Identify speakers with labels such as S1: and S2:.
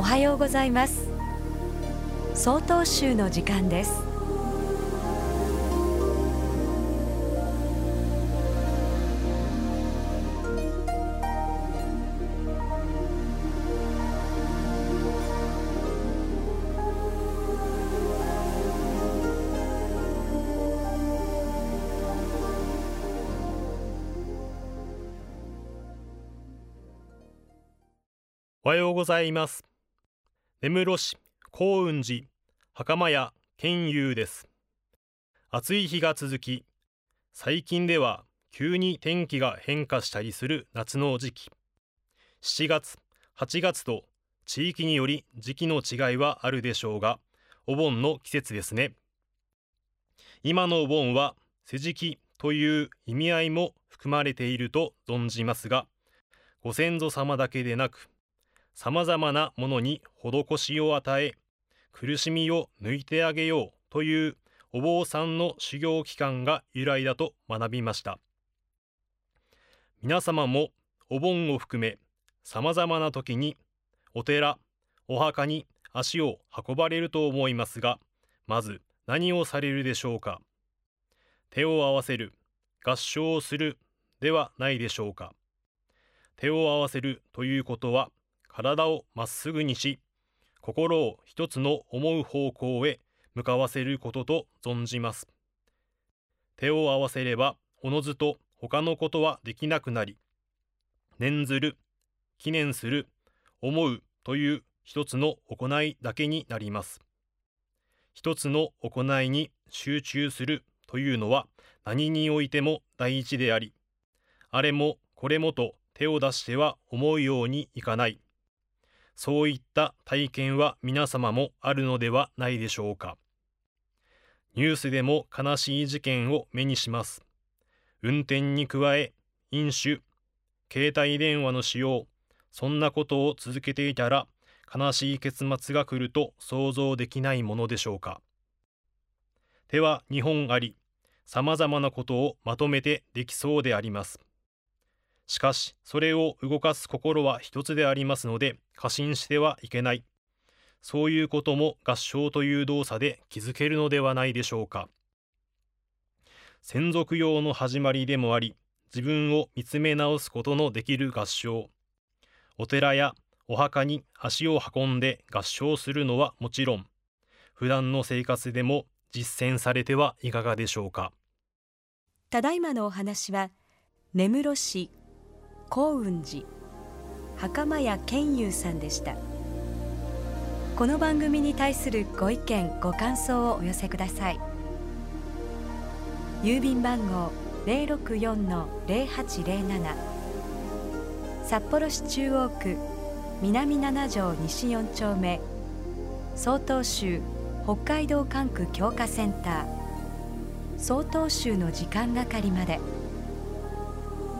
S1: おはようございます。総統集の時間です。
S2: おはようございます。根室市幸雲寺袴屋健友です。暑い日が続き最近では急に天気が変化したりする夏の時期。7月8月と地域により時期の違いはあるでしょうがお盆の季節ですね。今のお盆は世辞期という意味合いも含まれていると存じますがご先祖様だけでなくさまざまなものに施しを与え苦しみを抜いてあげようというお坊さんの修行期間が由来だと学びました。皆様もお盆を含めさまざまな時にお寺お墓に足を運ばれると思いますがまず何をされるでしょうか？手を合わせる合唱をするではないでしょうか？手を合わせるということは体をまっすぐにし心を一つの思う方向へ向かわせることと存じます。手を合わせればおのずと他のことはできなくなり念ずる記念する思うという一つの行いだけになります。一つの行いに集中するというのは何においても第一でありあれもこれもと手を出しては思うようにいかない。そういった体験は皆様もあるのではないでしょうか。ニュースでも悲しい事件を目にします。運転に加え、飲酒、携帯電話の使用、そんなことを続けていたら悲しい結末が来ると想像できないものでしょうか。では日本あり、さまざまなことをまとめてできそうであります。しかし、それを動かす心は一つでありますので、過信してはいけない。そういうことも合唱という動作で気づけるのではないでしょうか。専属用の始まりでもあり、自分を見つめ直すことのできる合唱。お寺やお墓に足を運んで合唱するのはもちろん、普段の生活でも実践されてはいかがでしょうか。
S1: ただいまのお話は、根室市幸雲寺。袴屋健優さんでした。この番組に対するご意見ご感想をお寄せください。郵便番号064-0807札幌市中央区南七条西4丁目。曹洞州北海道管区強化センター。曹洞州の時間係まで。